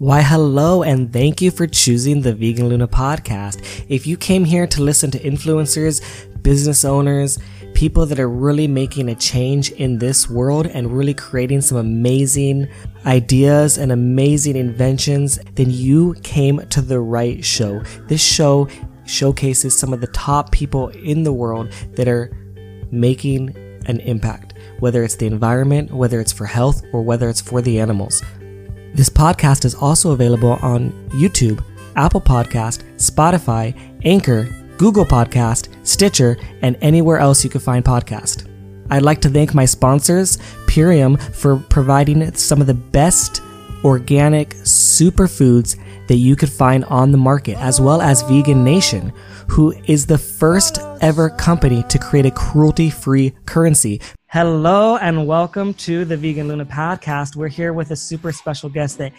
Why, hello, and thank you for choosing the Vegan Luna podcast. If you came here to listen to influencers, business owners, people that are really making a change in this world and really creating some amazing ideas and amazing inventions, then you came to the right show. This show showcases some of the top people in the world that are making an impact, whether it's the environment, whether it's for health, or whether it's for the animals. This podcast is also available on YouTube, Apple Podcast, Spotify, Anchor, Google Podcast, Stitcher, and anywhere else you can find podcast. I'd like to thank my sponsors, Purium, for providing some of the best organic superfoods that you could find on the market, as well as Vegan Nation, who is the first ever company to create a cruelty free currency. Hello and welcome to the Vegan Luna podcast. We're here with a super special guest that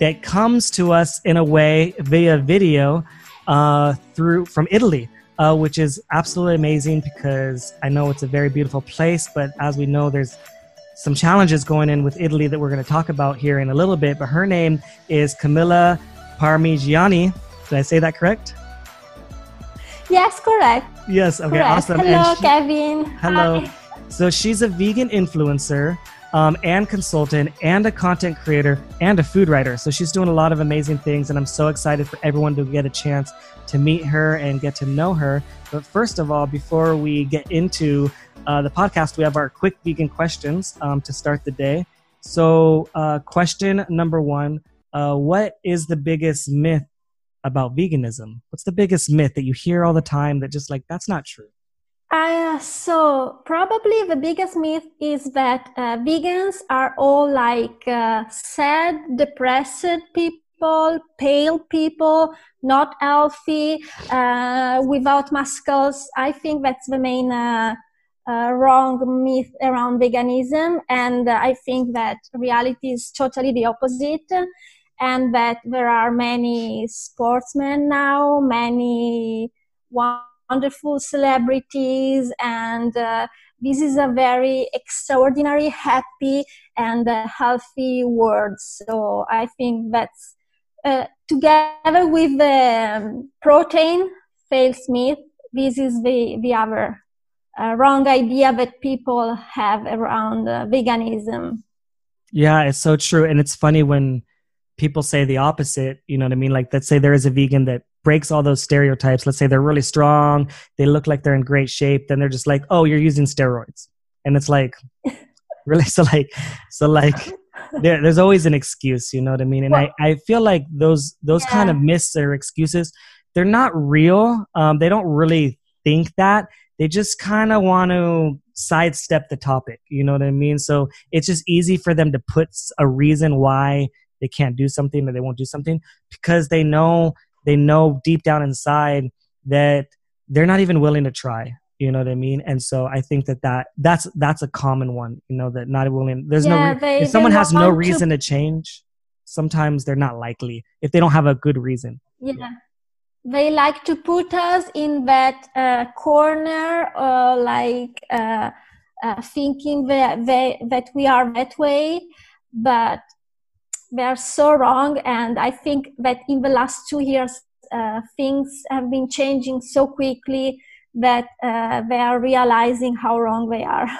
that comes to us in a way via video uh, through from Italy, uh, which is absolutely amazing because I know it's a very beautiful place, but as we know, there's some challenges going in with Italy that we're going to talk about here in a little bit. But her name is Camilla Parmigiani. Did I say that correct? Yes, correct. Yes. Okay. correct. Awesome. Hello, she, Kevin. Hello. Hi. So she's a vegan influencer um, and consultant and a content creator and a food writer. So she's doing a lot of amazing things, and I'm so excited for everyone to get a chance to meet her and get to know her. But first of all, before we get into uh, the podcast, we have our quick vegan questions um, to start the day. So, uh, question number one uh, What is the biggest myth about veganism? What's the biggest myth that you hear all the time that just like, that's not true? Uh, so probably the biggest myth is that uh, vegans are all like uh, sad, depressed people, pale people, not healthy, uh, without muscles. I think that's the main uh, uh, wrong myth around veganism, and I think that reality is totally the opposite. And that there are many sportsmen now, many wonderful celebrities and uh, this is a very extraordinary happy and uh, healthy world. So i think that's uh, together with the um, protein fails myth this is the the other uh, wrong idea that people have around uh, veganism. Yeah it's so true. And it's funny when people say the opposite you know what i mean? Like let's say there is a vegan that breaks all those stereotypes. Let's say they're really strong, they look like they're in great shape, then they're just like, "Oh, you're using steroids." And it's like really so like so like there, there's always an excuse, you know what I mean? And well, I, I feel like those those yeah. kind of myths or excuses, they're not real. Um, they don't really think that. They just kind of want to sidestep the topic, you know what I mean? So it's just easy for them to put a reason why they can't do something or they won't do something because they know they know deep down inside that they're not even willing to try you know what i mean and so i think that, that that's that's a common one you know that not willing there's yeah, no they, if someone has no to, reason to change sometimes they're not likely if they don't have a good reason yeah, yeah. they like to put us in that uh, corner uh, like uh, uh thinking that they, that we are that way but they are so wrong and i think that in the last two years uh, things have been changing so quickly that uh, they are realizing how wrong they are.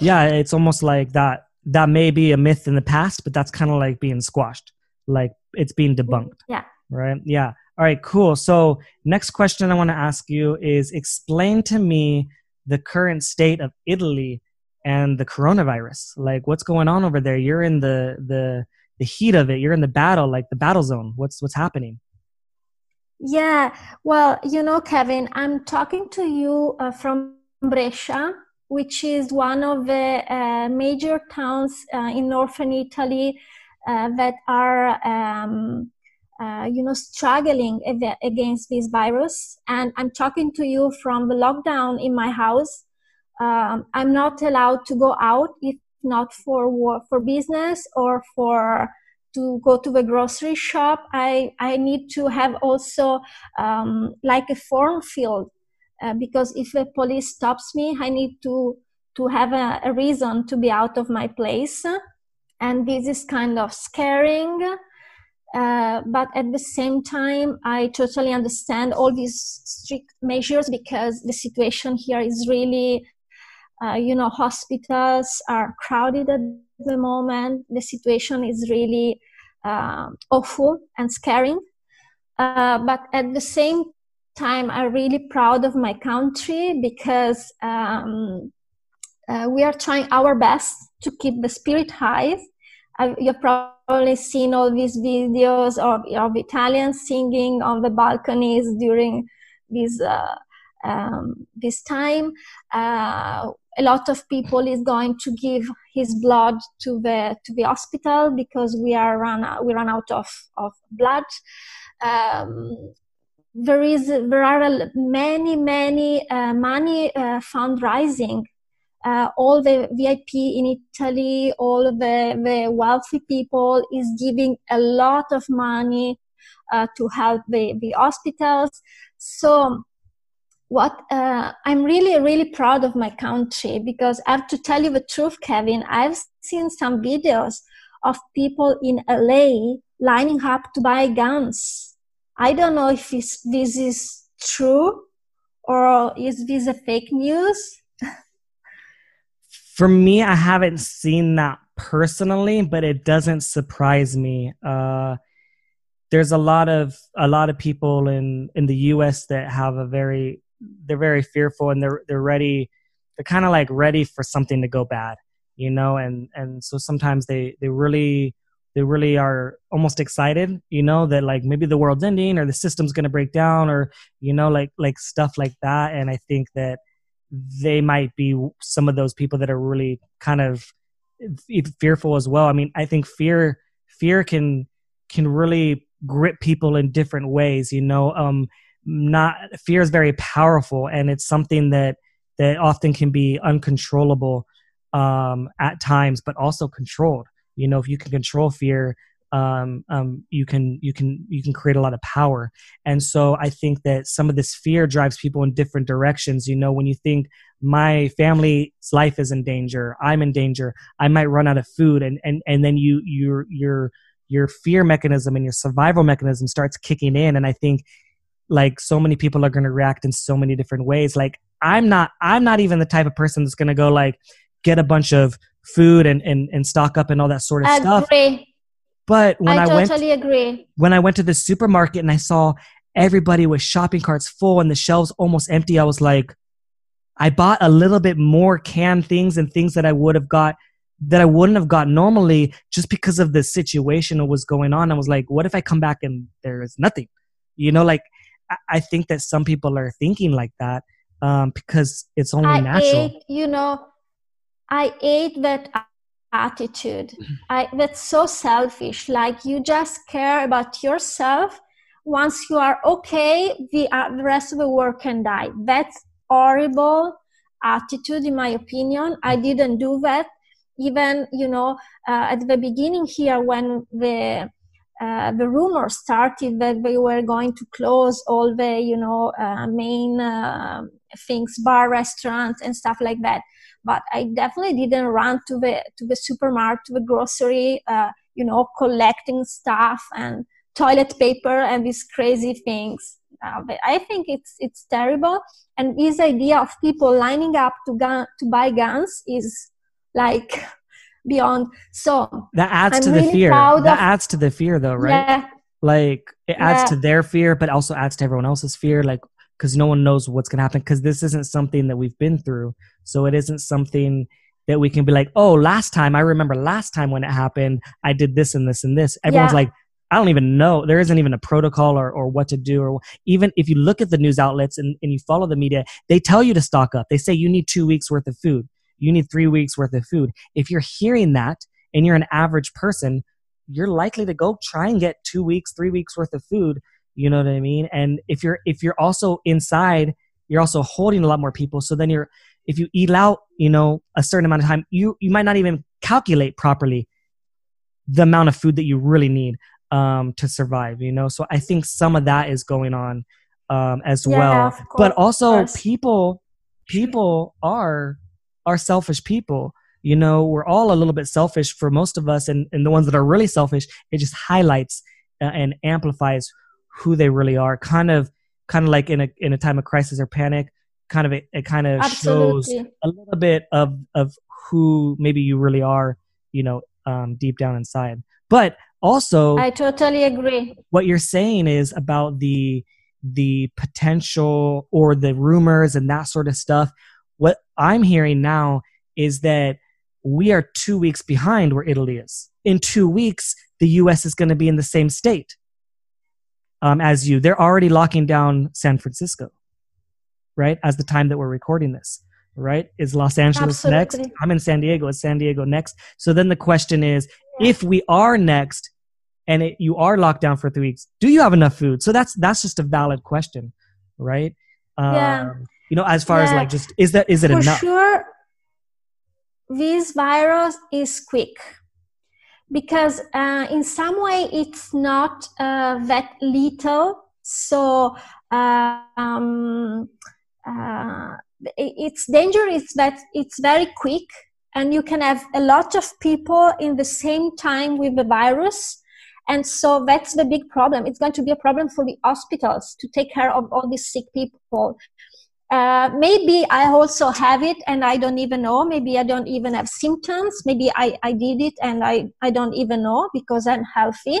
Yeah it's almost like that that may be a myth in the past but that's kind of like being squashed like it's being debunked. Yeah. Right? Yeah. All right cool. So next question i want to ask you is explain to me the current state of italy and the coronavirus. Like what's going on over there? You're in the the the heat of it. You're in the battle like the battle zone. What's what's happening? Yeah. Well you know kevin i'm talking to you uh, from brescia which is one of the uh, major towns uh, in northern italy uh, that are um, uh, you know struggling against this virus. And i'm talking to you from the lockdown in my house. Um, i'm not allowed to go out. If not for for business or for to go to the grocery shop. I i need to have also um, like a form filled uh, because if the police stops me i need to to have a, a, reason to be out of my place. And this is kind of scaring uh, but at the same time, I totally understand all these strict measures because the situation here is really, uh, you know, hospitals are crowded at the moment. The situation is really uh, awful and scaring. Uh, but at the same time, I'm really proud of my country because um, uh, we are trying our best to keep the spirit high. you've probably seen all these videos of, of Italians singing on the balconies during this uh, um, this time. Uh, a lot of people is going to give his blood to the to the hospital because we are run we run out of of blood. Um, there is there are many many uh, money uh, fundraising uh, all the vip in italy all the, the wealthy people is giving a lot of money uh, to help the, the hospitals so what uh, i'm really really proud of my country because i have to tell you the truth kevin i've seen some videos of people in la lining up to buy guns I don't know if this is true or is this a fake news. For me, I haven't seen that personally, but it doesn't surprise me. Uh, there's a lot of a lot of people in in the U.S. that have a very they're very fearful and they're they're ready they're kind of like ready for something to go bad, you know, and and so sometimes they they really they really are almost excited you know that like maybe the world's ending or the system's going to break down or you know like like stuff like that. And i think that they might be some of those people that are really kind of fearful as well. I mean i think fear fear can can really grip people in different ways you know um not fear is very powerful and it's something that that often can be uncontrollable um at times but also controlled. You know if you can control fear um, um, you can you can you can create a lot of power. And so i think that some of this fear drives people in different directions. You know when you think my family's life is in danger i'm in danger i might run out of food and and and then you your your your fear mechanism and your survival mechanism starts kicking in. And i think like so many people are going to react in so many different ways like i'm not i'm not even the type of person that's going to go like get a bunch of food and, and, and stock up and all that sort of I stuff. Agree. But when I, I totally went, agree. When I went to the supermarket and I saw everybody with shopping carts full and the shelves almost empty, I was like, I bought a little bit more canned things and things that I would have got that I wouldn't have got normally just because of the situation that was going on. I was like, what if I come back and there is nothing? You know, like I think that some people are thinking like that um, because it's only I natural. Ate, you know, I hate that attitude. I, that's so selfish. Like you just care about yourself. Once you are okay, the, uh, the rest of the world can die. That's horrible attitude, in my opinion. I didn't do that. Even you know, uh, at the beginning here, when the uh, the rumor started that they were going to close all the you know uh, main uh, things, bar, restaurants, and stuff like that but I definitely didn't run to the to the supermarket, to the grocery, uh, you know, collecting stuff and toilet paper and these crazy things. Uh, but I think it's it's terrible. And this idea of people lining up to gun to buy guns is like beyond. So that adds I'm to really the fear. That of, adds to the fear, though, right? Yeah. Like it adds yeah. to their fear, but also adds to everyone else's fear. Like because no one knows what's going to happen because this isn't something that we've been through so it isn't something that we can be like oh last time i remember last time when it happened i did this and this and this everyone's yeah. like i don't even know there isn't even a protocol or, or what to do or even if you look at the news outlets and, and you follow the media they tell you to stock up they say you need two weeks worth of food you need three weeks worth of food. If you're hearing that and you're an average person you're likely to go try and get two weeks three weeks worth of food you know what i mean? And if you're if you're also inside you're also holding a lot more people. So then you're if you eat out you know a certain amount of time you you might not even calculate properly the amount of food that you really need um, to survive you know? So i think some of that is going on um, as yeah, well. but also people people are are selfish people you know we're all a little bit selfish for most of us and, and the ones that are really selfish it just highlights uh, and amplifies who they really are. Kind of, kind of like in a in a time of crisis or panic. Kind of it, it kind of shows a little bit of of who maybe you really are. You know, um, deep down inside. But also, I totally agree. What you're saying is about the the potential or the rumors and that sort of stuff. What I'm hearing now is that we are two weeks behind where Italy is. In two weeks, the US is going to be in the same state um, as you. They're already locking down San Francisco, right? As the time that we're recording this, right? Is Los Angeles Absolutely. next? I'm in San Diego. Is San Diego next? So then the question is yeah. if we are next, and it, you are locked down for three weeks, do you have enough food? So that's that's just a valid question, right? Um, yeah. You know, as far yeah. as like just is that is it enough for enough? Sure, this virus is quick because uh, in some way it's not uh, that little. So uh, um, uh, its danger is that it's very quick and you can have a lot of people in the same time with the virus and so that's the big problem. It's going to be a problem for the hospitals to take care of all these sick people. Uh, maybe I also have it and I don't even know. Maybe I don't even have symptoms. Maybe I, I did it and I, I don't even know because I'm healthy.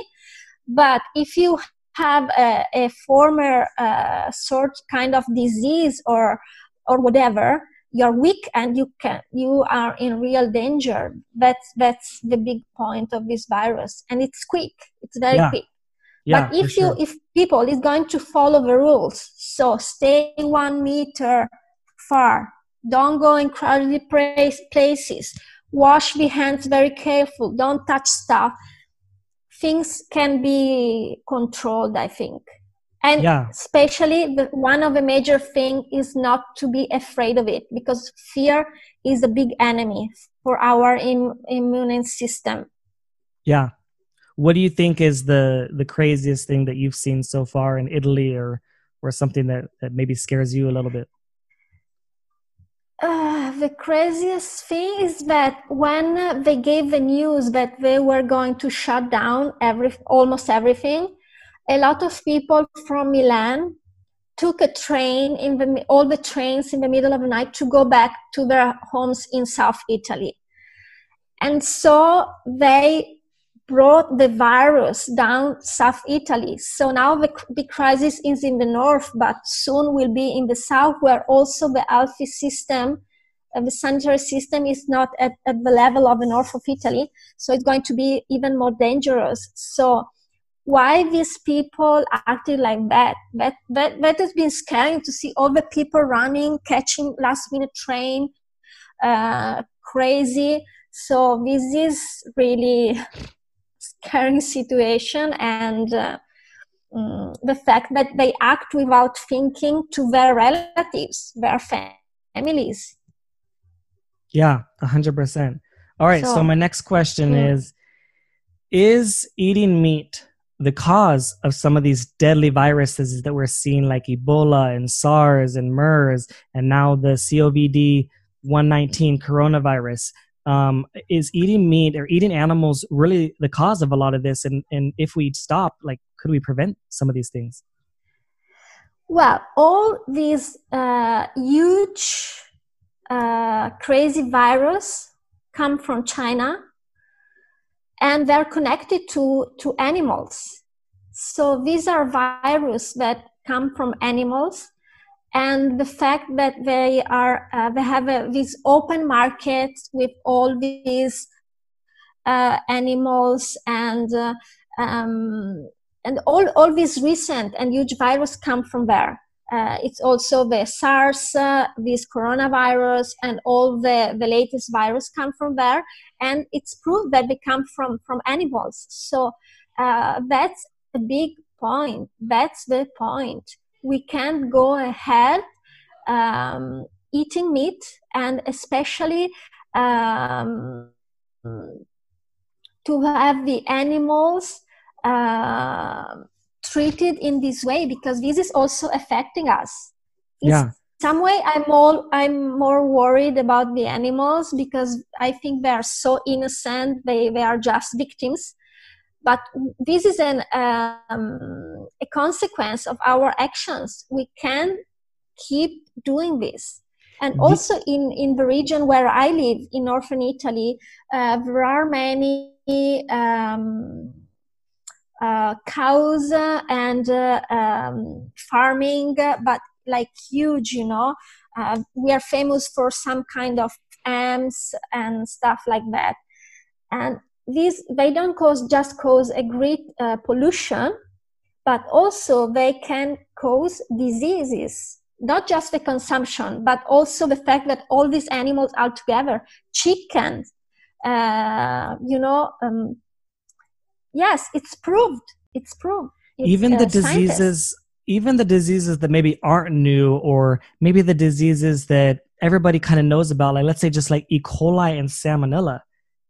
But if you have a, a former uh, sort kind of disease or or whatever, you're weak and you can you are in real danger that's that's the big point of this virus and it's quick it's very yeah. quick yeah, but if you sure. if people is going to follow the rules so stay one meter far. Don't go in crowded places. Wash the hands very careful. Don't touch stuff. Things can be controlled i think. And yeah. especially the, one of the major thing is not to be afraid of it because fear is a big enemy for our Im- immune system. Yeah what do you think is the the craziest thing that you've seen so far in italy or or something that that maybe scares you a little bit uh, the craziest thing is that when they gave the news that they were going to shut down every almost everything a lot of people from Milan took a train in the all the trains in the middle of the night to go back to their homes in South Italy. And so they brought the virus down South Italy. So now the big crisis is in the north, but soon will be in the south, where also the healthy system, uh, the sanitary system is not at, at the level of the north of Italy. So it's going to be even more dangerous. So why these people acted like that. That that that has been scary to see all the people running, catching last minute train, uh, crazy. So this is really scary situation, and uh, mm, the fact that they act without thinking to their relatives, their families. Yeah, hundred percent. All right. So, so, my next question yeah. is: Is eating meat the cause of some of these deadly viruses that we're seeing, like Ebola and SARS and MERS, and now the COVID 119 coronavirus. Um, is eating meat or eating animals really the cause of a lot of this? And, and if we stop, like, could we prevent some of these things? Well, all these uh, huge, uh, crazy virus come from China and they're connected to, to animals. So these are viruses that come from animals and the fact that they are uh, they have a, these open markets with all these uh, animals and uh, um, and all all these recent and huge viruses come from there uh, it's also the SARS, uh, this coronavirus, and all the, the latest virus come from there. And it's proved that they come from, from animals. So uh, that's a big point. That's the point. We can't go ahead um, eating meat and especially um, to have the animals uh, treated in this way because this is also affecting us. In yeah. some way, I'm all I'm more worried about the animals because I think they are so innocent. They they are just victims. But this is an um, a consequence of our actions we can keep doing this and also in, in the region where I live, in northern Italy, uh, there are many um, uh, cows and uh, um, farming, but like huge, you know. Uh, we are famous for some kind of ams and stuff like that. And these, they don't cause just cause a great uh, pollution, but also they can cause diseases not just the consumption, but also the fact that all these animals are together, chickens, uh, you know, um, yes, it's proved. It's proved. It's, even the uh, diseases, scientists. even the diseases that maybe aren't new, or maybe the diseases that everybody kind of knows about, like let's say just like E. coli and Salmonella.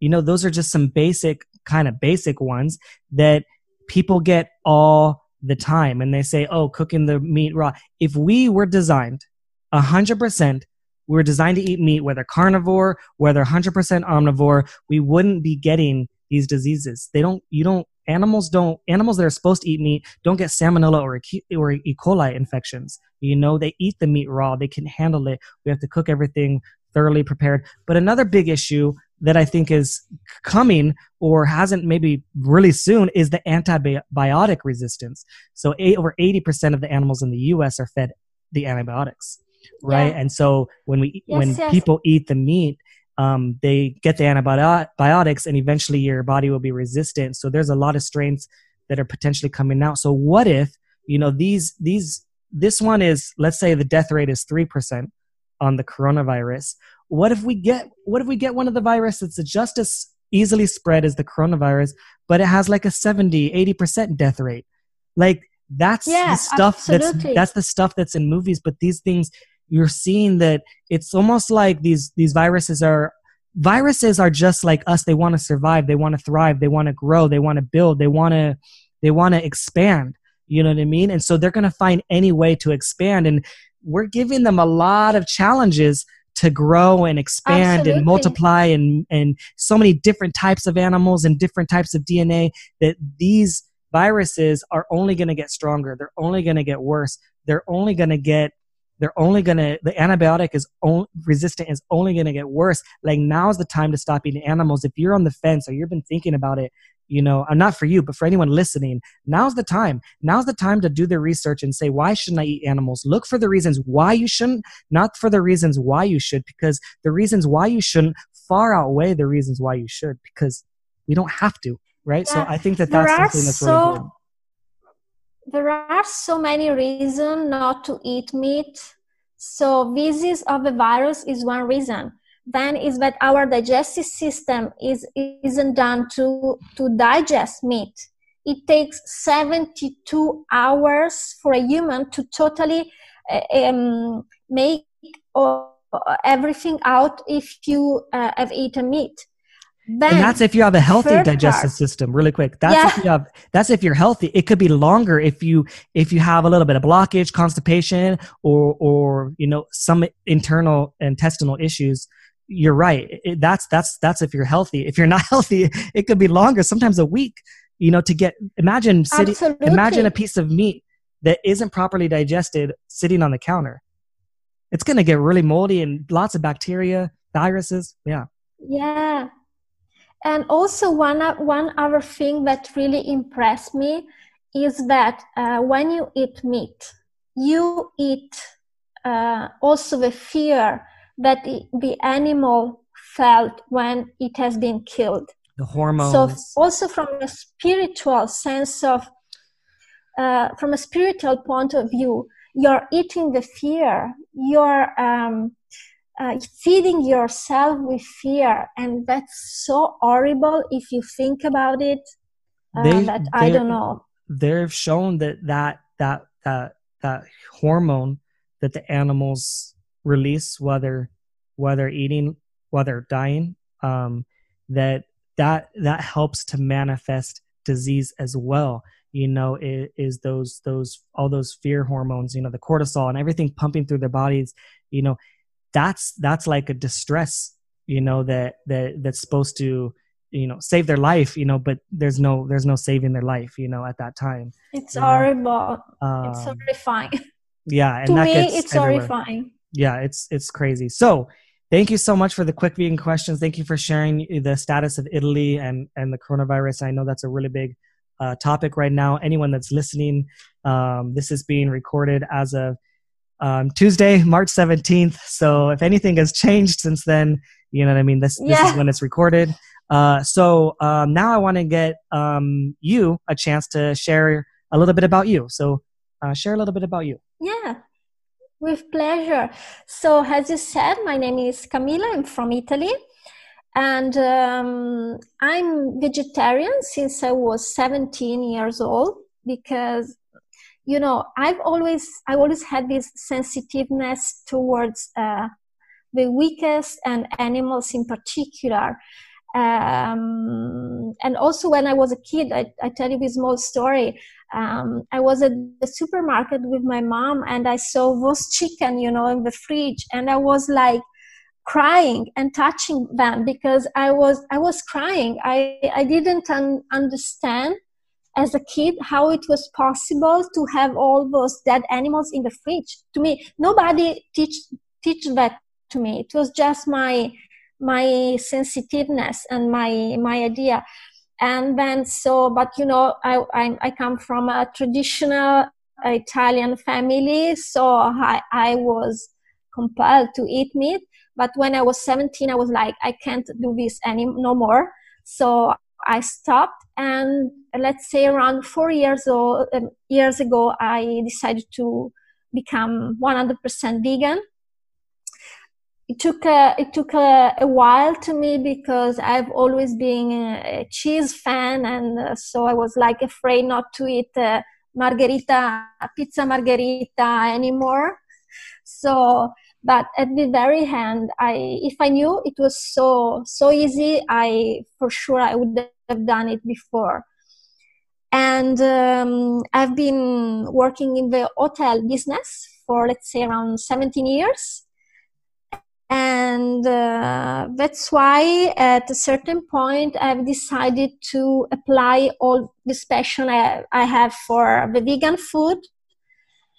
You know, those are just some basic, kind of basic ones that people get all the time and they say, oh, cooking the meat raw. If we were designed 100%, we were designed to eat meat, whether carnivore, whether 100% omnivore, we wouldn't be getting these diseases. They don't, you don't, animals don't, animals that are supposed to eat meat don't get salmonella or, or E. coli infections. You know, they eat the meat raw, they can handle it. We have to cook everything thoroughly prepared. But another big issue that I think is coming or hasn't maybe really soon is the antibiotic resistance. So eight, over 80% of the animals in the US are fed the antibiotics, right? Yeah. And so when we yes, when yes. people eat the meat, um, they get the antibiotics and eventually your body will be resistant. So there's a lot of strains that are potentially coming out. So what if, you know, these these this one is let's say the death rate is 3% on the coronavirus what if we get what if we get one of the viruses? That's just as easily spread as the coronavirus but it has like a 70 80% death rate. Like that's yeah, the stuff absolutely. that's that's the stuff that's in movies but these things you're seeing that it's almost like these these viruses are viruses are just like us. They want to survive they want to thrive they want to grow they want to build they want to they want to expand. You know what i mean? And so they're going to find any way to expand and we're giving them a lot of challenges to grow and expand Absolutely. and multiply and and so many different types of animals and different types of DNA that these viruses are only going to get stronger. They're only going to get worse. They're only going to get they're only going to the antibiotic is only, resistant is only going to get worse. Like now's the time to stop eating animals. If you're on the fence or you've been thinking about it you know i'm not for you but for anyone listening now's the time. Now's the time to do the research and say why shouldn't i eat animals? Look for the reasons why you shouldn't not for the reasons why you should because the reasons why you shouldn't far outweigh the reasons why you should because we don't have to right? Yeah. so i think that that's something that's so, really important. There are so many reasons not to eat meat. So visits of the virus is one reason then is that our digestive system is isn't done to to digest meat. It takes 72 hours for a human to totally uh, um, make everything out if you uh, have eaten meat. Then, and that's if you have a healthy digestive part. system really quick. That's yeah. if you have that's if you're healthy. It could be longer if you if you have a little bit of blockage constipation or or you know some internal intestinal issues you're right. It, that's that's that's if you're healthy. If you're not healthy, it could be longer, sometimes a week. You know, to get imagine sitting, imagine a piece of meat that isn't properly digested sitting on the counter. It's going to get really moldy and lots of bacteria, viruses. Yeah. Yeah. And also one one other thing that really impressed me is that uh, when you eat meat, you eat uh, also the fear that the animal felt when it has been killed. The hormones. So also from a spiritual sense of, uh, from a spiritual point of view, you're eating the fear. You're um, uh, feeding yourself with fear, and that's so horrible if you think about it. Uh, they, that I don't know. They've shown that that that that that hormone that the animals release while they're while they're eating while they're dying um, that that that helps to manifest disease as well. You know is, is those those all those fear hormones you know the cortisol and everything pumping through their bodies you know that's that's like a distress you know that that that's supposed to you know save their life you know but there's no there's no saving their life you know at that time it's horrible. Um, it's horrifying. yeah to me it's everywhere. horrifying yeah it's it's crazy. So thank you so much for the quick vegan questions. Thank you for sharing the status of italy and and the coronavirus. I know that's a really big uh, topic right now. Anyone that's listening um, this is being recorded as of um, tuesday march 17th so if anything has changed since then you know what i mean? This, yeah. this is when it's recorded. Uh, so um, now i want to get um, you a chance to share a little bit about you. So uh, share a little bit about you with pleasure. So, as you said, my name is Camilla. I'm from Italy. And um, I'm vegetarian since I was 17 years old because, you know, I've always, I always had this sensitiveness towards uh, the weakest and animals in particular. Um, and also when I was a kid, I, I tell you this small story um, I was at the supermarket with my mom and I saw roast chicken, you know, in the fridge, and I was like crying and touching them because I was I was crying. I I didn't un- understand as a kid how it was possible to have all those dead animals in the fridge. To me, nobody teach teach that to me. It was just my my sensitiveness and my my idea. And then so but you know i i, I come from a traditional italian family so i i was compelled to eat meat. But when i was 17 i was like i can't do this any no more. So i stopped and let's say around four years old um, years ago i decided to become 100% vegan it took a, it took a, a, while to me because I've always been a cheese fan, and uh, so I was like afraid not to eat uh, margherita pizza margherita anymore. So, but at the very end, I if I knew it was so so easy, I for sure I would have done it before. And um, I've been working in the hotel business for let's say around 17 years and uh, that's why at a certain point i've decided to apply all this passion I, I, have for the vegan food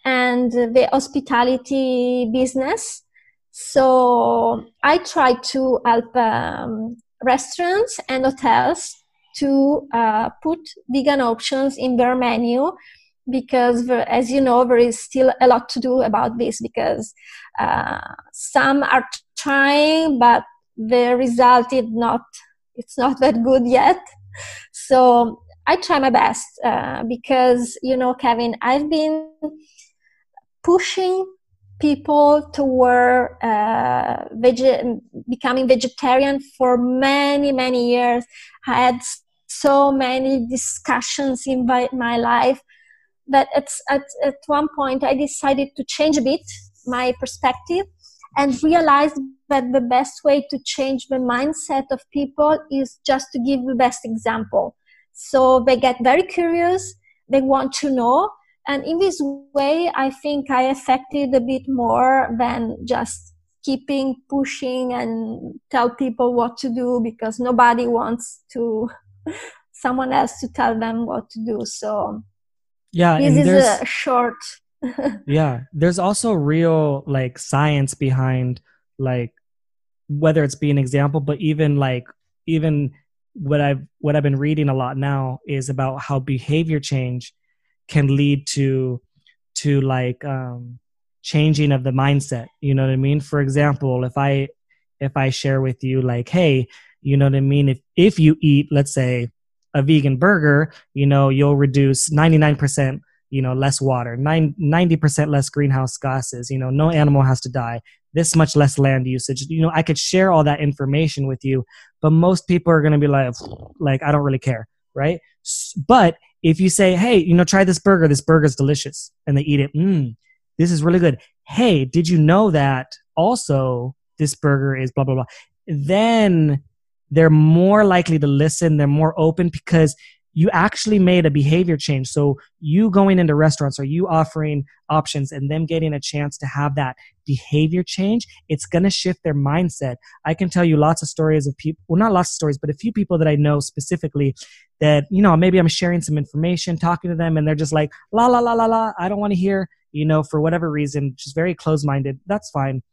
and the hospitality business. So i try to help um, restaurants and hotels to uh, put vegan options in their menu because as you know there is still a lot to do about this because uh, some are trying but the result is not it's not that good yet. So i try my best uh, because you know kevin i've been pushing people toward uh, becoming vegetarian for many many years. I had so many discussions in my life that at, at, at one point I decided to change a bit my perspective and realized that the best way to change the mindset of people is just to give the best example. So they get very curious, they want to know, and in this way, I think I affected a bit more than just keeping pushing and tell people what to do because nobody wants to someone else to tell them what to do. So yeah this is a short. Yeah there's also real like science behind like whether it's being example but even like even what i've what i've been reading a lot now is about how behavior change can lead to to like um changing of the mindset you know what i mean? For example if i if i share with you like hey you know what i mean? If if you eat let's say a vegan burger, you know, you'll reduce 99%, you know, less water, 90% less greenhouse gases, you know, no animal has to die, this much less land usage. You know, I could share all that information with you, but most people are going to be like, like, I don't really care, right? But if you say, hey, you know, try this burger, this burger's delicious, and they eat it, mmm, this is really good. Hey, did you know that also this burger is blah, blah, blah? Then they're more likely to listen they're more open because you actually made a behavior change. So you going into restaurants or you offering options and them getting a chance to have that behavior change, it's going to shift their mindset. I can tell you lots of stories of people, well, not lots of stories, but a few people that I know specifically that, you know, maybe I'm sharing some information, talking to them, and they're just like, la, la, la, la, la, I don't want to hear, you know, for whatever reason, just very close minded. That's fine.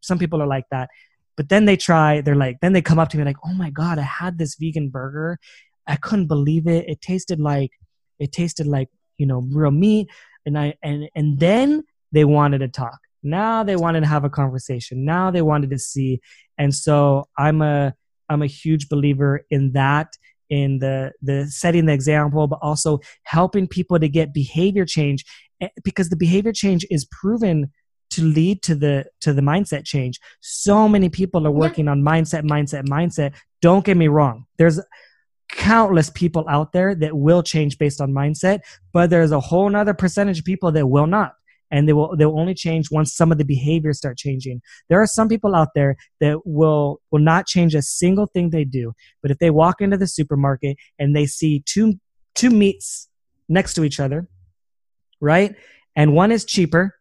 Some people are like that. But then they try, they're like, then they come up to me like, oh my God, I had this vegan burger I couldn't believe it. It tasted like it tasted like you know real meat, and I and and then they wanted to talk. Now they wanted to have a conversation. Now they wanted to see, and so I'm a I'm a huge believer in that in the the setting the example but also helping people to get behavior change eh, because the behavior change is proven to lead to the to the mindset change so many people are working yeah. on mindset mindset mindset don't get me wrong there's countless people out there that will change based on mindset, but there's a whole nother percentage of people that will not. And they will they will only change once some of the behaviors start changing. There are some people out there that will will not change a single thing they do. But if they walk into the supermarket and they see two two meats next to each other, right? And one is cheaper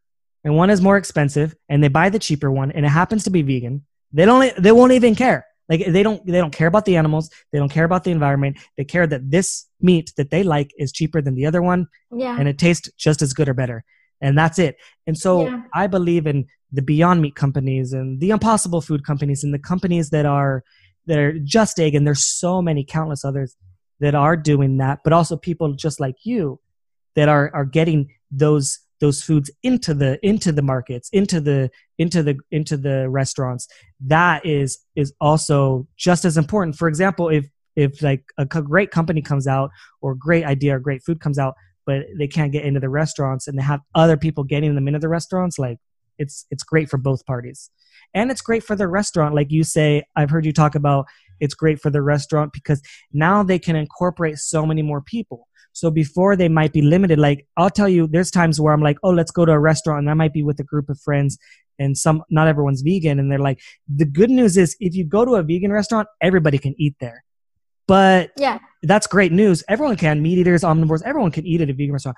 and one is more expensive, and they buy the cheaper one, and it happens to be vegan, they don't they won't even care like they don't they don't care about the animals, they don't care about the environment. They care that this meat that they like is cheaper than the other one, yeah. and it tastes just as good or better, and that's it. And so yeah. I believe in the Beyond Meat companies and the Impossible Food companies and the companies that are that are Just Egg, and there's so many countless others that are doing that, but also people just like you that are are getting those those foods into the into the markets into the into the into the restaurants. That is is also just as important. For example if if like a great company comes out or great idea or great food comes out but they can't get into the restaurants and they have other people getting them into the restaurants like it's it's great for both parties. And it's great for the restaurant. Like you say i've heard you talk about it's great for the restaurant because now they can incorporate so many more people so before they might be limited, like I'll tell you, there's times where I'm like, oh, let's go to a restaurant, and I might be with a group of friends, and some not everyone's vegan, and they're like, the good news is if you go to a vegan restaurant, everybody can eat there. But yeah, that's great news. Everyone can. Meat eaters, omnivores, everyone can eat at a vegan restaurant.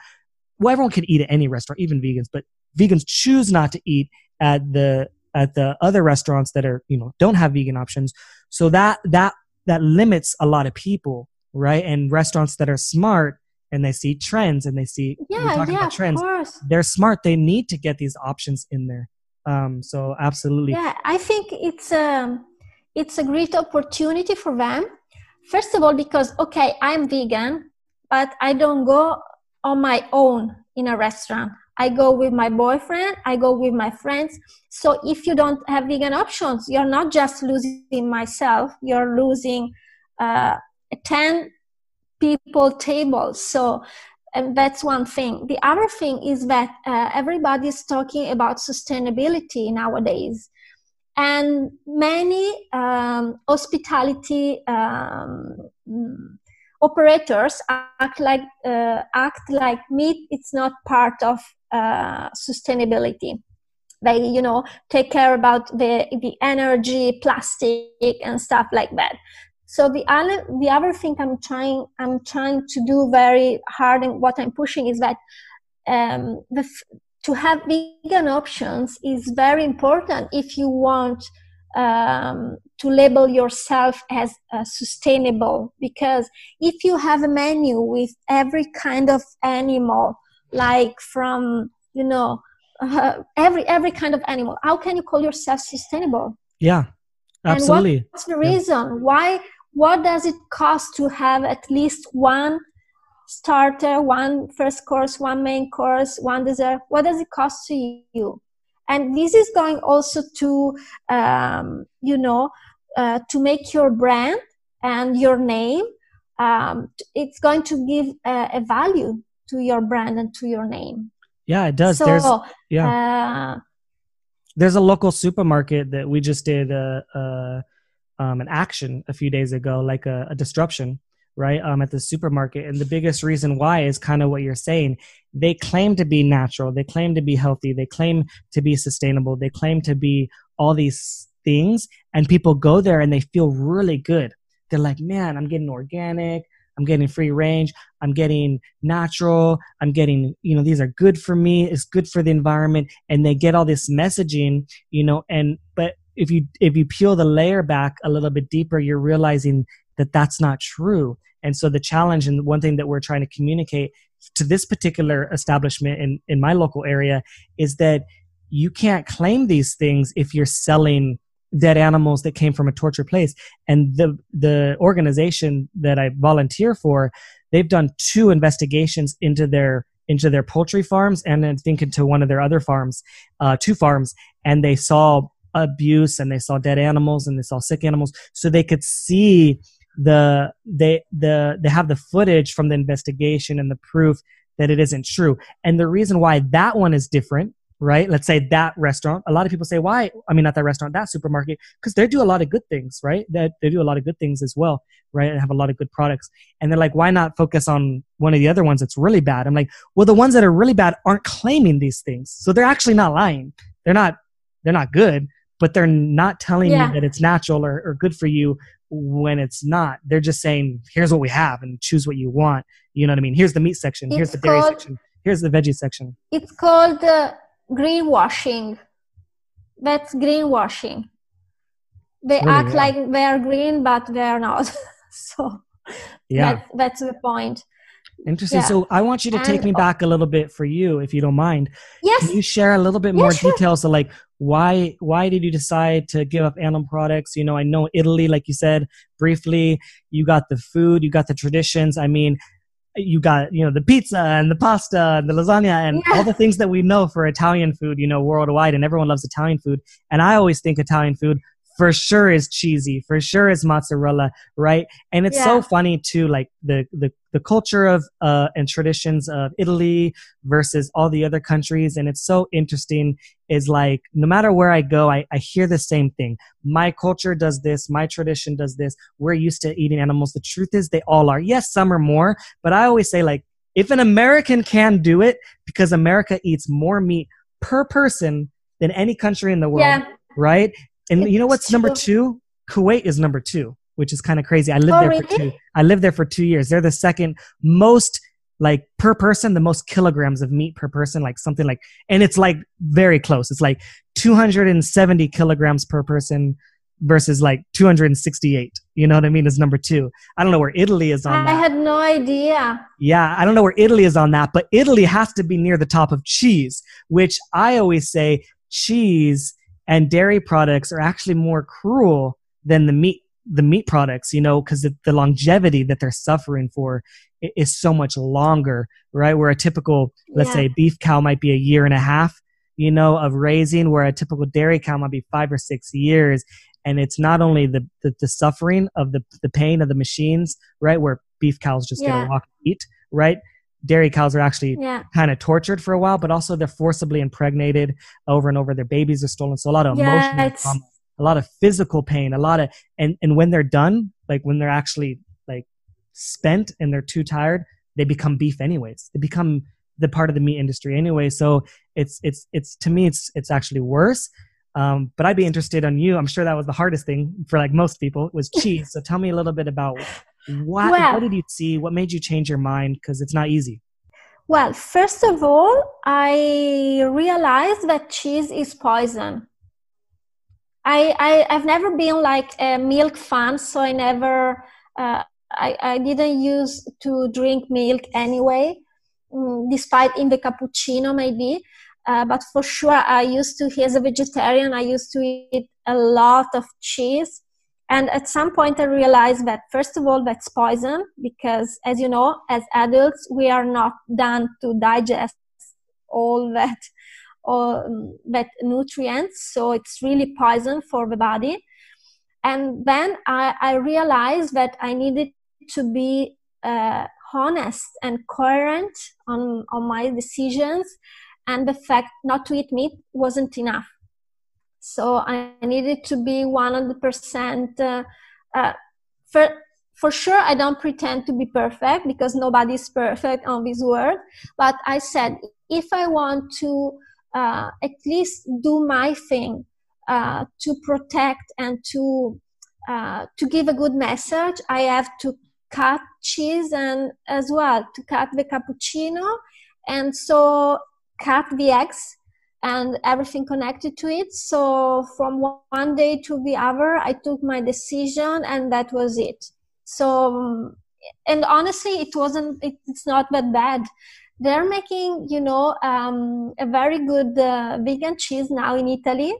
Well, everyone can eat at any restaurant, even vegans. But vegans choose not to eat at the at the other restaurants that are you know don't have vegan options. So that that that limits a lot of people, right? And restaurants that are smart and they see trends and they see yeah, yeah, trends. They're smart. They need to get these options in there. Um, so absolutely. Yeah, I think it's a um, it's a great opportunity for them. First of all, because okay, I'm vegan, but I don't go on my own in a restaurant. I go with my boyfriend, I go with my friends. So if you don't have vegan options, you're not just losing myself, you're losing uh, 10 people tables so and that's one thing. The other thing is that uh, everybody is talking about sustainability nowadays. And many um, hospitality um, operators act like uh, act like meat it's not part of uh, sustainability. They you know take care about the the energy plastic and stuff like that so the other the other thing i'm trying i'm trying to do very hard and what i'm pushing is that um, the, to have vegan options is very important if you want um, to label yourself as uh, sustainable. Because if you have a menu with every kind of animal like from you know uh, every every kind of animal how can you call yourself sustainable? Yeah absolutely. and what's the reason? Yeah. why what does it cost to have at least one starter, one first course, one main course, one dessert? What does it cost to you? And this is going also to, um, you know, uh, to make your brand and your name. Um, it's going to give a, a, value to your brand and to your name. Yeah, it does. So, There's yeah. Uh, There's a local supermarket that we just did a, a um, an action a few days ago, like a, a disruption, right, um, at the supermarket. And the biggest reason why is kind of what you're saying. They claim to be natural, they claim to be healthy, they claim to be sustainable, they claim to be all these things, and people go there and they feel really good. They're like, man, I'm getting organic. I'm getting free range, I'm getting natural, I'm getting, you know, these are good for me, it's good for the environment, and they get all this messaging, you know, and but if you if you peel the layer back a little bit deeper, you're realizing that that's not true. And so the challenge and one thing that we're trying to communicate to this particular establishment in, in my local area is that you can't claim these things if you're selling dead animals that came from a torture place. And the the organization that I volunteer for, they've done two investigations into their into their poultry farms and I think into one of their other farms, uh, two farms, and they saw abuse and they saw dead animals and they saw sick animals, so they could see the they the they have the footage from the investigation and the proof that it isn't true. And the reason why that one is different right? Let's say that restaurant. A lot of people say, why? I mean, not that restaurant, that supermarket, because they do a lot of good things, right? That they, they do a lot of good things as well, right? And have a lot of good products. And they're like, why not focus on one of the other ones that's really bad? I'm like, well, the ones that are really bad aren't claiming these things, so they're actually not lying. They're not. They're not good, but they're not telling yeah. you that it's natural or, or good for you when it's not. They're just saying, here's what we have, and choose what you want. You know what I mean? Here's the meat section. It's here's the dairy section. Here's the veggie section. It's called. Uh, greenwashing. That's greenwashing. They really, act yeah. like they're green, but they're not. so yeah, that, that's the point. Interesting. Yeah. So I want you to take and, me back a little bit for you, if you don't mind. Yes. Can you share a little bit more sure. details of like why why did you decide to give up animal products? You know, I know Italy, like you said briefly. You got the food, you got the traditions. I mean, you got you know the pizza and the pasta and the lasagna and yeah. all the things that we know for Italian food, you know, worldwide, and everyone loves Italian food. And I always think Italian food for sure is cheesy, for sure is mozzarella, right? And it's yeah. so funny too, like the the the culture of uh, and traditions of Italy versus all the other countries, and it's so interesting. Is like no matter where I go, I, I hear the same thing. My culture does this, my tradition does this. We're used to eating animals. The truth is, they all are. Yes, some are more, but I always say like if an American can do it, because America eats more meat per person than any country in the world, yeah. right? And it's you know what's true. number two? Kuwait is number two, which is kind of crazy. I lived oh, there really? for two. I lived there for two years. They're the second most like per person, the most kilograms of meat per person, like something like, and it's like very close. It's like 270 kilograms per person versus like 268. You know what I mean? Is number two. I don't know where Italy is on I that. I had no idea. Yeah, I don't know where Italy is on that, but Italy has to be near the top of cheese, which I always say cheese and dairy products are actually more cruel than the meat the meat products you know because the, the, longevity that they're suffering for is so much longer right where a typical let's yeah. say beef cow might be a year and a half you know of raising where a typical dairy cow might be five or six years and it's not only the the, the suffering of the the pain of the machines right where beef cows just yeah. get a walk and eat right dairy cows are actually yeah. kind of tortured for a while, but also they're forcibly impregnated over and over. Their babies are stolen. So a lot of yeah, emotional trauma, a lot of physical pain, a lot of and and when they're done, like when they're actually like spent and they're too tired, they become beef anyways. They become the part of the meat industry anyway. So it's it's it's to me it's it's actually worse. Um, but I'd be interested on you. I'm sure that was the hardest thing for like most people was cheese. So tell me a little bit about what, well, what did you see? What made you change your mind? Because it's not easy. Well, first of all, I realized that cheese is poison. I, I have never been like a milk fan, so I never uh, I, I didn't use to drink milk anyway, mm, despite in the cappuccino maybe. Uh, but for sure, I used to, as a vegetarian, I used to eat a lot of cheese and at some point, I realized that, first of all, that's poison because, as you know, as adults, we are not done to digest all that, all that nutrients. So it's really poison for the body. And then I, I realized that I needed to be uh, honest and coherent on, on my decisions. And the fact not to eat meat wasn't enough so I needed to be 100%. Uh, uh, for, for sure, I don't pretend to be perfect because nobody is perfect on this world. But I said, if I want to uh, at least do my thing uh, to protect and to uh, to give a good message, I have to cut cheese and as well to cut the cappuccino and so cut the eggs and everything connected to it. So from one day to the other, I took my decision and that was it. So, and honestly, it wasn't, it, it's not that bad. They're making, you know, um, a very good uh, vegan cheese now in Italy.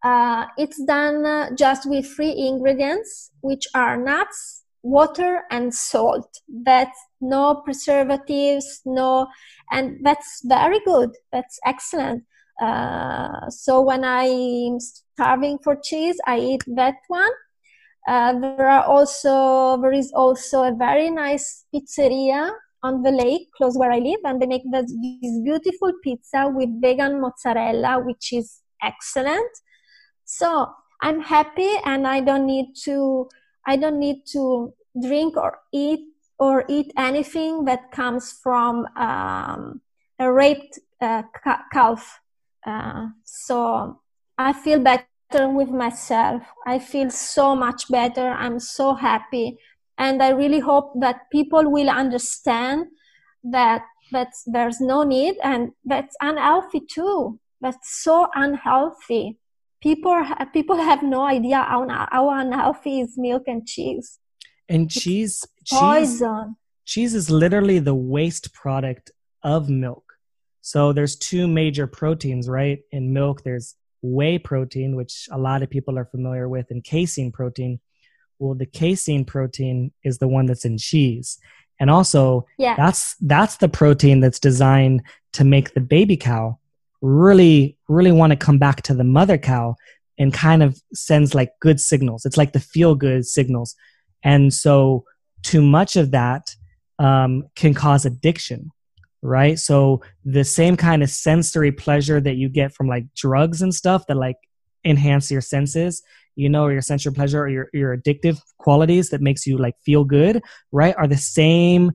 Uh, it's done uh, just with three ingredients, which are nuts, water, and salt. That's no preservatives, no and that's very good. That's excellent. Uh, so when i'm starving for cheese i eat that one. Uh, there are also there is also a very nice pizzeria on the lake close where i live and they make this, this beautiful pizza with vegan mozzarella which is excellent. So i'm happy and i don't need to i don't need to drink or eat or eat anything that comes from um, a raped uh, calf. Uh, so I feel better with myself. I feel so much better. I'm so happy. And I really hope that people will understand that that there's no need and that's unhealthy too. That's so unhealthy. People people have no idea how, how unhealthy is milk and cheese. And cheese. Cheese, cheese is literally the waste product of milk. So there's two major proteins, right? In milk, there's whey protein, which a lot of people are familiar with, and casein protein. Well, the casein protein is the one that's in cheese. And also, yeah. that's that's the protein that's designed to make the baby cow really really want to come back to the mother cow and kind of sends like good signals. It's like the feel good signals and so, too much of that um, can cause addiction, right? So, the same kind of sensory pleasure that you get from like drugs and stuff that like enhance your senses, you know, or your sensory pleasure or your, your addictive qualities that makes you like feel good, right? Are the same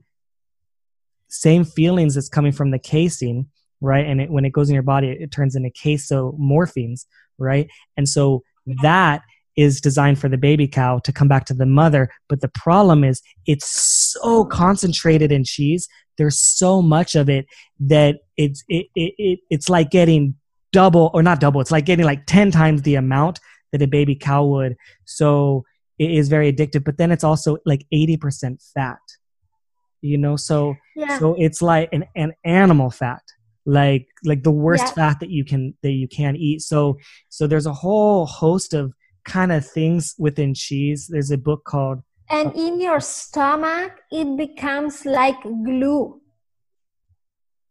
same feelings that's coming from the casein, right? And it, when it goes in your body, it, it turns into casomorphins, right? And so that is designed for the baby cow to come back to the mother. But the problem is it's so concentrated in cheese. There's so much of it that it's it, it, it it's like getting double or not double. It's like getting like ten times the amount that a baby cow would. So it is very addictive. But then it's also like eighty percent fat. You know, so yeah. so it's like an, an animal fat like like the worst yeah. fat that you can that you can eat so so there's a whole host of kind of things within cheese. There's a book called And in your stomach it becomes like glue.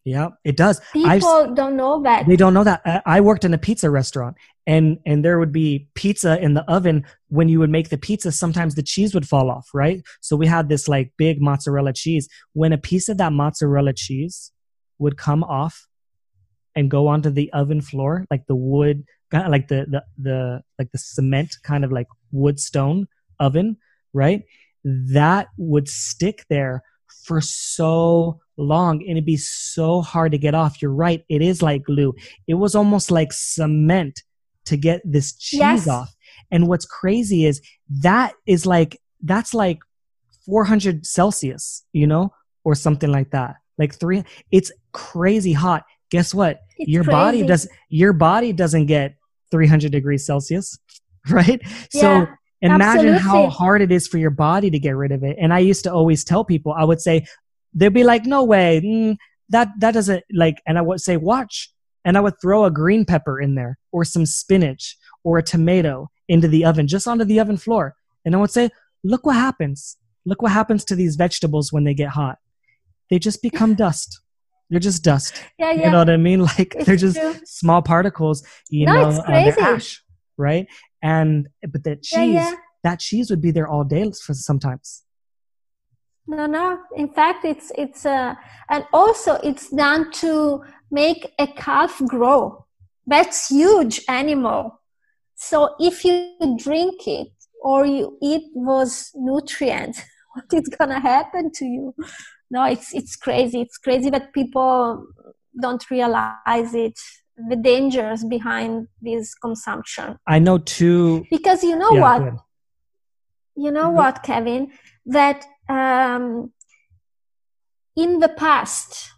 Yeah, it does. People I've, don't know that. They don't know that. I worked in a pizza restaurant and and there would be pizza in the oven when you would make the pizza sometimes the cheese would fall off, right? So we had this like big mozzarella cheese. When a piece of that mozzarella cheese would come off and go onto the oven floor, like the wood like the, the the like the cement kind of like wood stone oven right? That would stick there for so long and it'd be so hard to get off. You're right it is like glue. It was almost like cement to get this cheese yes. off. And what's crazy is that is like that's like 400 celsius you know or something like that. Like three it's crazy hot guess what it's your crazy. body does your body doesn't get 300 degrees Celsius, right? Yeah, so imagine absolutely. how hard it is for your body to get rid of it. And I used to always tell people, I would say, they'd be like, no way, mm, that, that doesn't like, and I would say, watch. And I would throw a green pepper in there or some spinach or a tomato into the oven, just onto the oven floor. And I would say, look what happens. Look what happens to these vegetables when they get hot. They just become dust. They're just dust. Yeah, yeah. You know what I mean? Like it's they're just true. small particles, you no, know, it's crazy. Uh, ash, right? And but that cheese, yeah, yeah. that cheese would be there all day for sometimes. No, no. In fact, it's it's uh, and also it's done to make a calf grow. That's huge animal. So if you drink it or you eat those nutrients, what is gonna happen to you? No it's it's crazy it's crazy that people don't realize it the dangers behind this consumption i know too because you know yeah, what you know mm-hmm. what, Kevin? That um, in the past,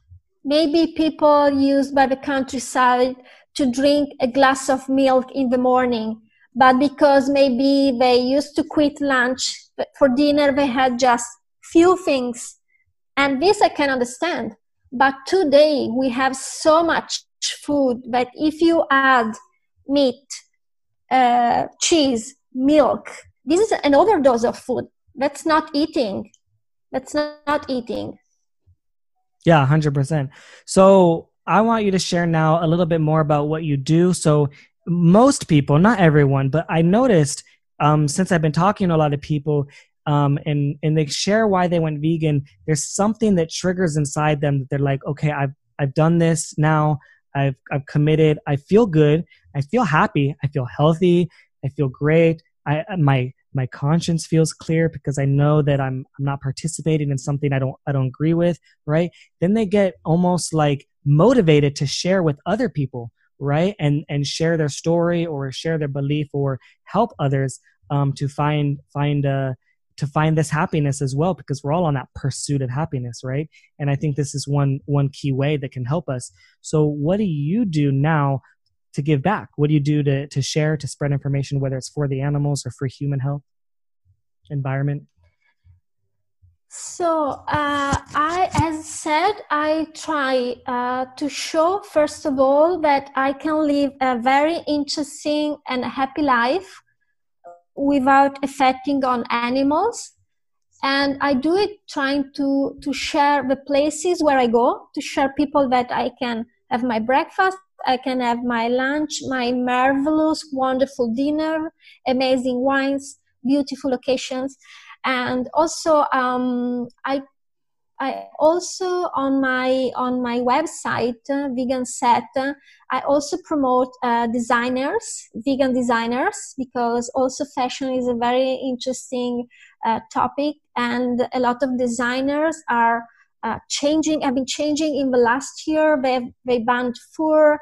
maybe people used by the countryside to drink a glass of milk in the morning, but because maybe they used to quit lunch but for dinner, they had just few things. And this I can understand. But today we have so much food that if you add meat, uh, cheese, milk, this is an overdose of food. That's not eating. That's not, eating. Yeah, 100%. So I want you to share now a little bit more about what you do. So most people, not everyone, but I noticed um, since I've been talking to a lot of people um, and and they share why they went vegan, there's something that triggers inside them that they're like, okay, I've I've done this now. I've I've committed. I feel good. I feel happy. I feel healthy. I feel great. I my my conscience feels clear because I know that I'm I'm not participating in something I don't I don't agree with, right? Then they get almost like motivated to share with other people, right? And and share their story or share their belief or help others um, to find find a to find this happiness as well because we're all on that pursuit of happiness right and i think this is one one key way that can help us so what do you do now to give back? What do you do to, to share, to spread information, whether it's for the animals or for human health, environment? So, uh, I, as said, I try uh, to show, first of all, that I can live a very interesting and happy life without affecting on animals. And I do it trying to, to share the places where I go, to share people that I can have my breakfast I can have my lunch, my marvelous, wonderful dinner, amazing wines, beautiful locations, and also um, I I also on my on my website uh, Vegan Set uh, I also promote uh, designers, vegan designers, because also fashion is a very interesting uh, topic, and a lot of designers are uh, changing. Have been changing in the last year. They they banned fur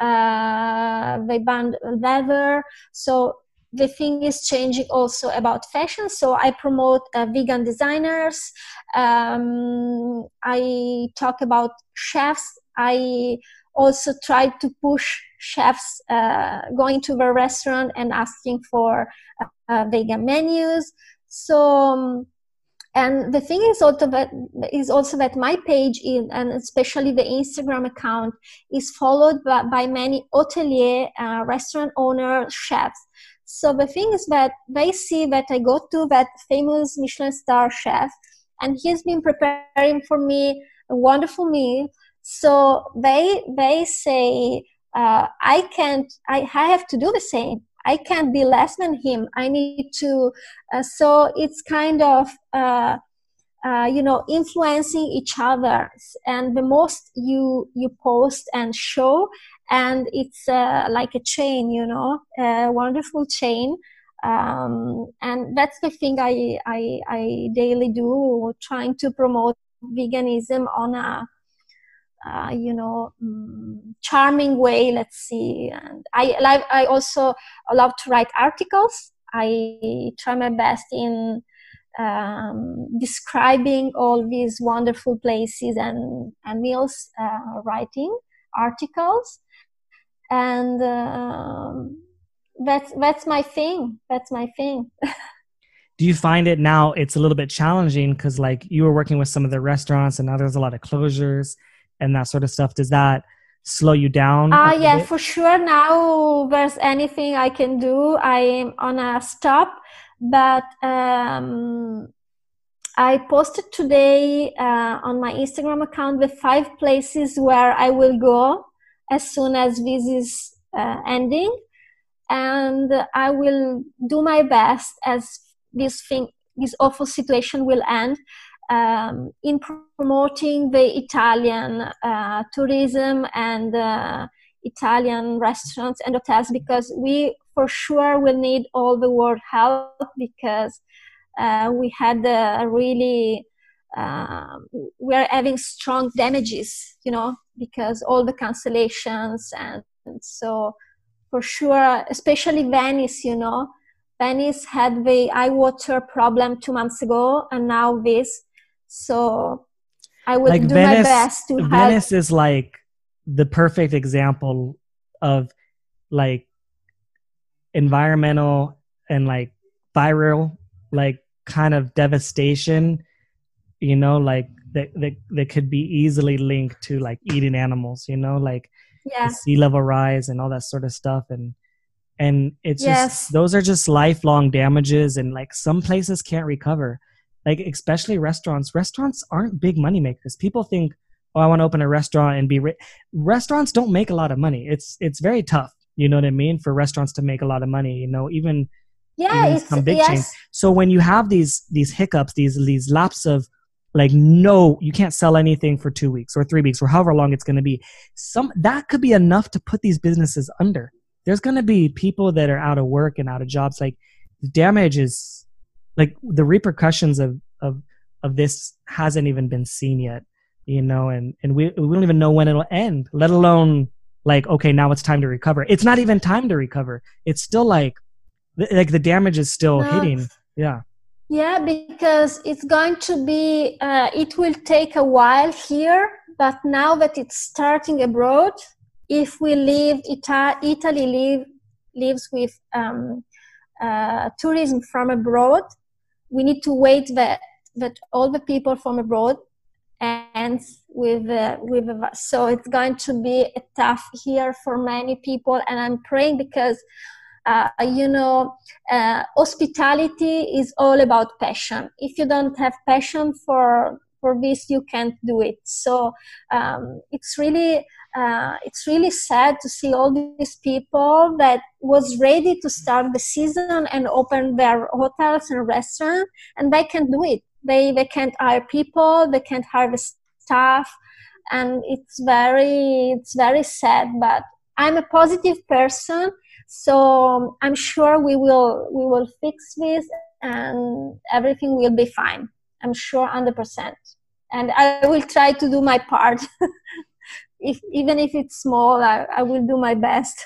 uh, they banned leather. So the thing is changing also about fashion. So I promote uh, vegan designers. Um, I talk about chefs. I also try to push chefs uh, going to the restaurant and asking for uh, vegan menus. So um, and the thing is also that is also that my page in, and especially the instagram account is followed by, by many hotelier uh, restaurant owners chefs. So the thing is that they see that i go to that famous michelin star chef and he's been preparing for me a wonderful meal. So they they say uh, i can't I, I have to do the same I can't be less than him. I need to. Uh, so it's kind of, uh, uh, you know, influencing each other. And the most you you post and show, and it's uh, like a chain, you know, a wonderful chain. Um, and that's the thing I, I I daily do, trying to promote veganism on a uh, you know um, charming way let's see. And i i also love to write articles. I try my best in um, describing all these wonderful places and, and meals uh, writing articles. And um, that's that's my thing. That's my thing. Do you find it now it's a little bit challenging because like you were working with some of the restaurants and now there's a lot of closures and that sort of stuff does that slow you down uh yeah for sure. Now there's anything i can do i am on a stop but um i posted today uh, on my instagram account the five places where i will go as soon as this is uh, ending and i will do my best as this thing this awful situation will end um, in promoting the Italian uh, tourism and uh, Italian restaurants and hotels because we for sure will need all the world help because uh, we had a really um, we're having strong damages you know because all the cancellations and, and so for sure especially venice you know Venice had the eye water problem two months ago, and now this. So I would like do Venice, my best to Venice help. Venice is like the perfect example of like environmental and like viral like kind of devastation you know like that, that that could be easily linked to like eating animals you know like yeah. sea level rise and all that sort of stuff and and it's yes. just those are just lifelong damages and like some places can't recover like especially restaurants. Restaurants aren't big money makers people think oh i want to open a restaurant and be ri-. restaurants don't make a lot of money. It's it's very tough you know what i mean for restaurants to make a lot of money you know even yeah even some big yes. chains so when you have these these hiccups these these laps of like no you can't sell anything for two weeks or three weeks or however long it's going to be some that could be enough to put these businesses under. There's going to be people that are out of work and out of jobs. Like the damage is like the repercussions of of of this hasn't even been seen yet you know and and we, we don't even know when it'll end let alone like okay now it's time to recover. It's not even time to recover. It's still like like the damage is still no. hitting. Yeah. Yeah, because it's going to be, uh, it will take a while here, but now that it's starting abroad, if we leave, Ita- Italy live, lives with um, uh, tourism from abroad, we need to wait that, that all the people from abroad and with uh, with so it's going to be tough here for many people and i'm praying because uh, you know, uh, hospitality is all about passion. If you don't have passion for for this, you can't do it. So um, it's really uh, it's really sad to see all these people that was ready to start the season and open their hotels and restaurants, and they can't do it. They they can't hire people. They can't hire the staff, and it's very it's very sad. But I'm a positive person so I'm sure we will we will fix this and everything will be fine. I'm sure 100%. And I will try to do my part. if even if it's small, I, I will do my best.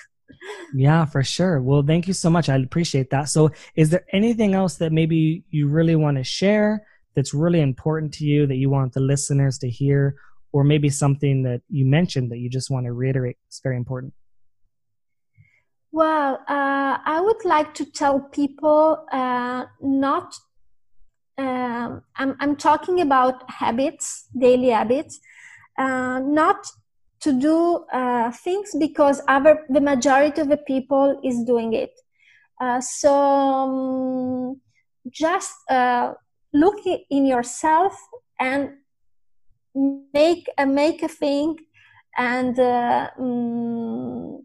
yeah, for sure. Well, thank you so much. I appreciate that. So, is there anything else that maybe you really want to share that's really important to you that you want the listeners to hear, or maybe something that you mentioned that you just want to reiterate? It's very important. Well, uh, I would like to tell people uh, not. Um, I'm, I'm talking about habits, daily habits, uh, not to do uh, things because the majority of the people is doing it. Uh, so um, just uh, look in yourself and make a make a thing and. Um,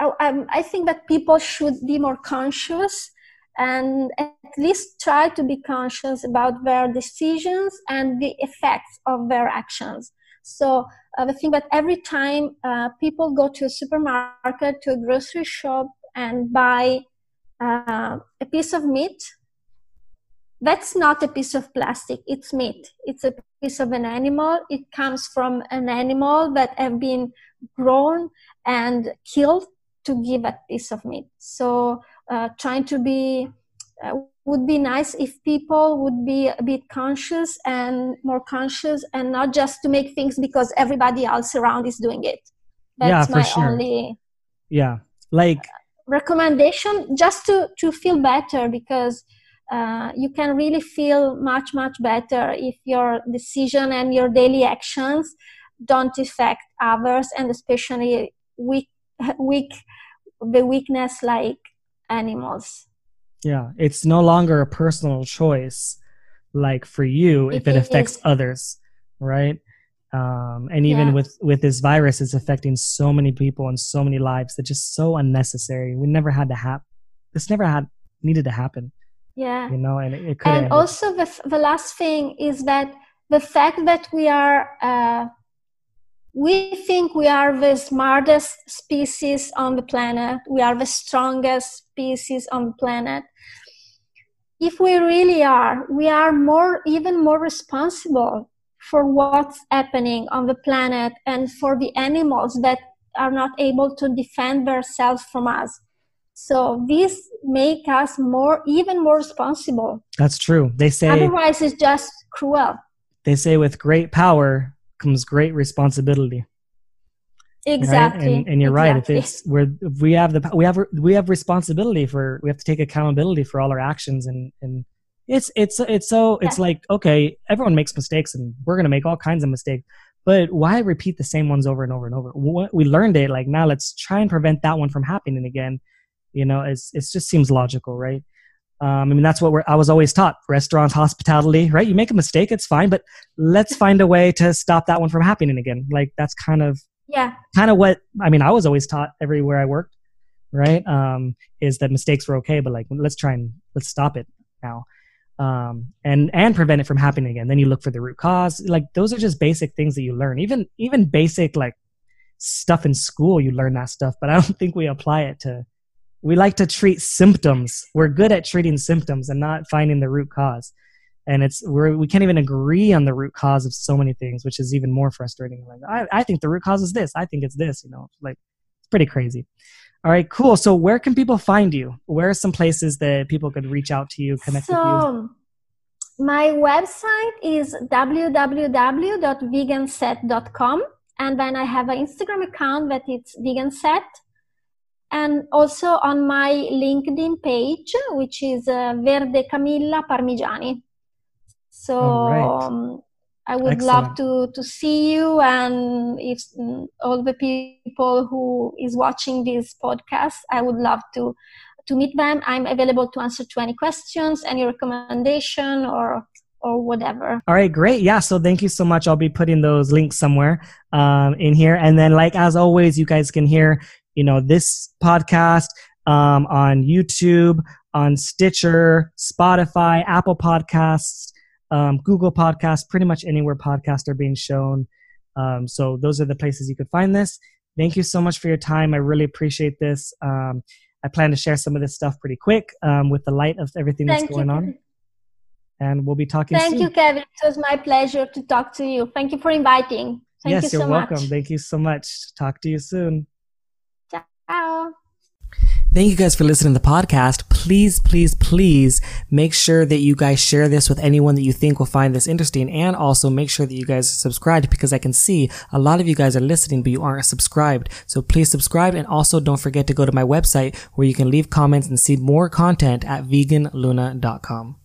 I, I think that people should be more conscious and at least try to be conscious about their decisions and the effects of their actions. So the thing that every time uh, people go to a supermarket, to a grocery shop, and buy uh, a piece of meat, that's not a piece of plastic. It's meat. It's a piece of an animal. It comes from an animal that have been grown and killed to give a piece of meat. So uh, trying to be uh, would be nice if people would be a bit conscious and more conscious and not just to make things because everybody else around is doing it. That's yeah, for my sure. only yeah like recommendation just to to feel better because uh, you can really feel much much better if your decision and your daily actions don't affect others and especially weak weak the weakness like animals yeah it's no longer a personal choice like for you if it, it affects is. others right um, and even yeah. with with this virus it's affecting so many people and so many lives that just so unnecessary we never had to have this never had needed to happen yeah you know and it, it could and also the, the last thing is that the fact that we are uh, we think we are the smartest species on the planet, we are the strongest species on the planet. If we really are, we are more, even more responsible for what's happening on the planet and for the animals that are not able to defend themselves from us. So this make us more, even more responsible. That's true. They say otherwise it's just cruel. They say with great power comes great responsibility. Exactly. Right? And, and, you're exactly. right. If it's where we have the we have we have responsibility for we have to take accountability for all our actions and and it's it's it's so it's yeah. like okay everyone makes mistakes and we're gonna make all kinds of mistakes but why repeat the same ones over and over and over we learned it like now let's try and prevent that one from happening again you know it's it just seems logical right um, I mean, that's what I was always taught. Restaurants, hospitality, right? You make a mistake, it's fine, but let's find a way to stop that one from happening again. Like that's kind of, yeah, kind of what I mean. I was always taught everywhere I worked, right? Um, is that mistakes were okay, but like let's try and let's stop it now, um, and and prevent it from happening again. Then you look for the root cause. Like those are just basic things that you learn. Even even basic like stuff in school, you learn that stuff, but I don't think we apply it to we like to treat symptoms. We're good at treating symptoms and not finding the root cause. And it's we're we can't even agree on the root cause of so many things, which is even more frustrating. Like I, I think the root cause is this. I think it's this. You know, like it's pretty crazy. All right, cool. So where can people find you? Where are some places that people could reach out to you, connect so, with you? My website is www.veganset.com and then I have an Instagram account that it's veganset and also on my LinkedIn page, which is uh, Verde Camilla Parmigiani. So right. um, I would Excellent. love to to see you, and if mm, all the people who is watching this podcast, I would love to to meet them. I'm available to answer to any questions, any recommendation, or or whatever. All right, great. Yeah, so thank you so much. I'll be putting those links somewhere um, in here. And then, like as always, you guys can hear you know, this podcast um, on YouTube, on Stitcher, Spotify, Apple Podcasts, um, Google Podcasts, pretty much anywhere podcasts are being shown. Um, so those are the places you could find this. Thank you so much for your time. I really appreciate this. Um, I plan to share some of this stuff pretty quick um, with the light of everything Thank that's going you. on. And we'll be talking Thank soon. you, Kevin. It was my pleasure to talk to you. Thank you for inviting. Thank yes, you are welcome. Much. Thank you so much. Talk to you soon. Ciao. Thank you guys for listening to the podcast. Please, please, please make sure that you guys share this with anyone that you think will find this interesting. And also make sure that you guys are subscribed because I can see a lot of you guys are listening, but you aren't subscribed. So please subscribe. And also don't forget to go to my website where you can leave comments and see more content at veganluna.com.